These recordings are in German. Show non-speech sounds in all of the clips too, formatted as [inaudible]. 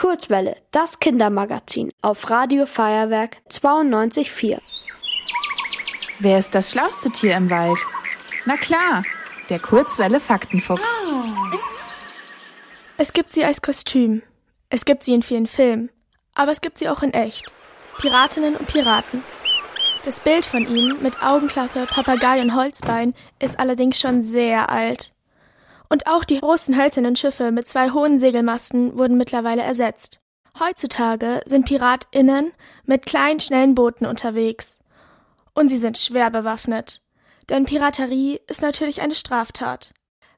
Kurzwelle, das Kindermagazin auf Radio Feuerwerk 92.4. Wer ist das schlauste Tier im Wald? Na klar, der Kurzwelle Faktenfuchs. Es gibt sie als Kostüm. Es gibt sie in vielen Filmen. Aber es gibt sie auch in echt. Piratinnen und Piraten. Das Bild von ihnen mit Augenklappe, Papagei und Holzbein ist allerdings schon sehr alt. Und auch die großen hölzernen Schiffe mit zwei hohen Segelmasten wurden mittlerweile ersetzt. Heutzutage sind PiratInnen mit kleinen, schnellen Booten unterwegs. Und sie sind schwer bewaffnet. Denn Piraterie ist natürlich eine Straftat.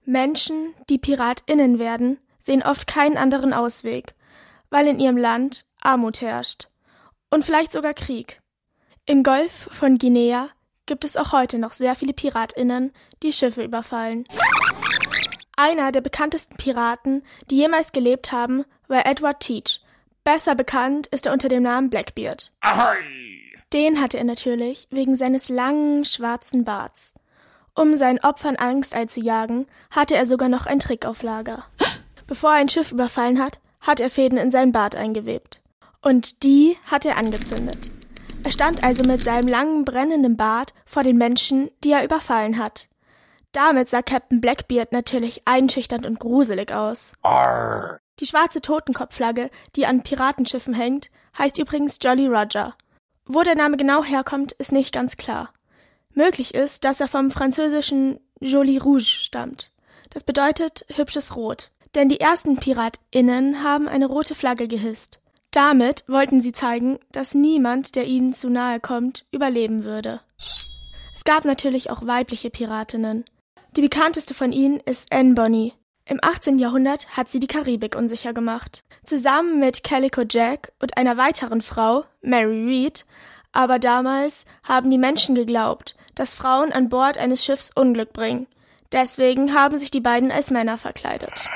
Menschen, die PiratInnen werden, sehen oft keinen anderen Ausweg, weil in ihrem Land Armut herrscht. Und vielleicht sogar Krieg. Im Golf von Guinea gibt es auch heute noch sehr viele PiratInnen, die Schiffe überfallen. Einer der bekanntesten Piraten, die jemals gelebt haben, war Edward Teach. Besser bekannt ist er unter dem Namen Blackbeard. Ahoi! Den hatte er natürlich wegen seines langen schwarzen Barts. Um seinen Opfern Angst einzujagen, hatte er sogar noch einen Trick auf Lager. [gasps] Bevor er ein Schiff überfallen hat, hat er Fäden in seinen Bart eingewebt. Und die hat er angezündet. Er stand also mit seinem langen brennenden Bart vor den Menschen, die er überfallen hat. Damit sah Captain Blackbeard natürlich einschüchternd und gruselig aus. Arr. Die schwarze Totenkopfflagge, die an Piratenschiffen hängt, heißt übrigens Jolly Roger. Wo der Name genau herkommt, ist nicht ganz klar. Möglich ist, dass er vom französischen Joli Rouge stammt. Das bedeutet hübsches Rot. Denn die ersten PiratInnen haben eine rote Flagge gehisst. Damit wollten sie zeigen, dass niemand, der ihnen zu nahe kommt, überleben würde. Es gab natürlich auch weibliche Piratinnen. Die bekannteste von ihnen ist Anne Bonny. Im 18. Jahrhundert hat sie die Karibik unsicher gemacht. Zusammen mit Calico Jack und einer weiteren Frau, Mary Read, aber damals haben die Menschen geglaubt, dass Frauen an Bord eines Schiffs Unglück bringen. Deswegen haben sich die beiden als Männer verkleidet.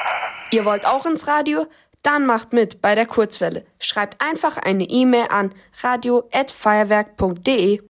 Ihr wollt auch ins Radio? Dann macht mit bei der Kurzwelle. Schreibt einfach eine E-Mail an radio@feuerwerk.de.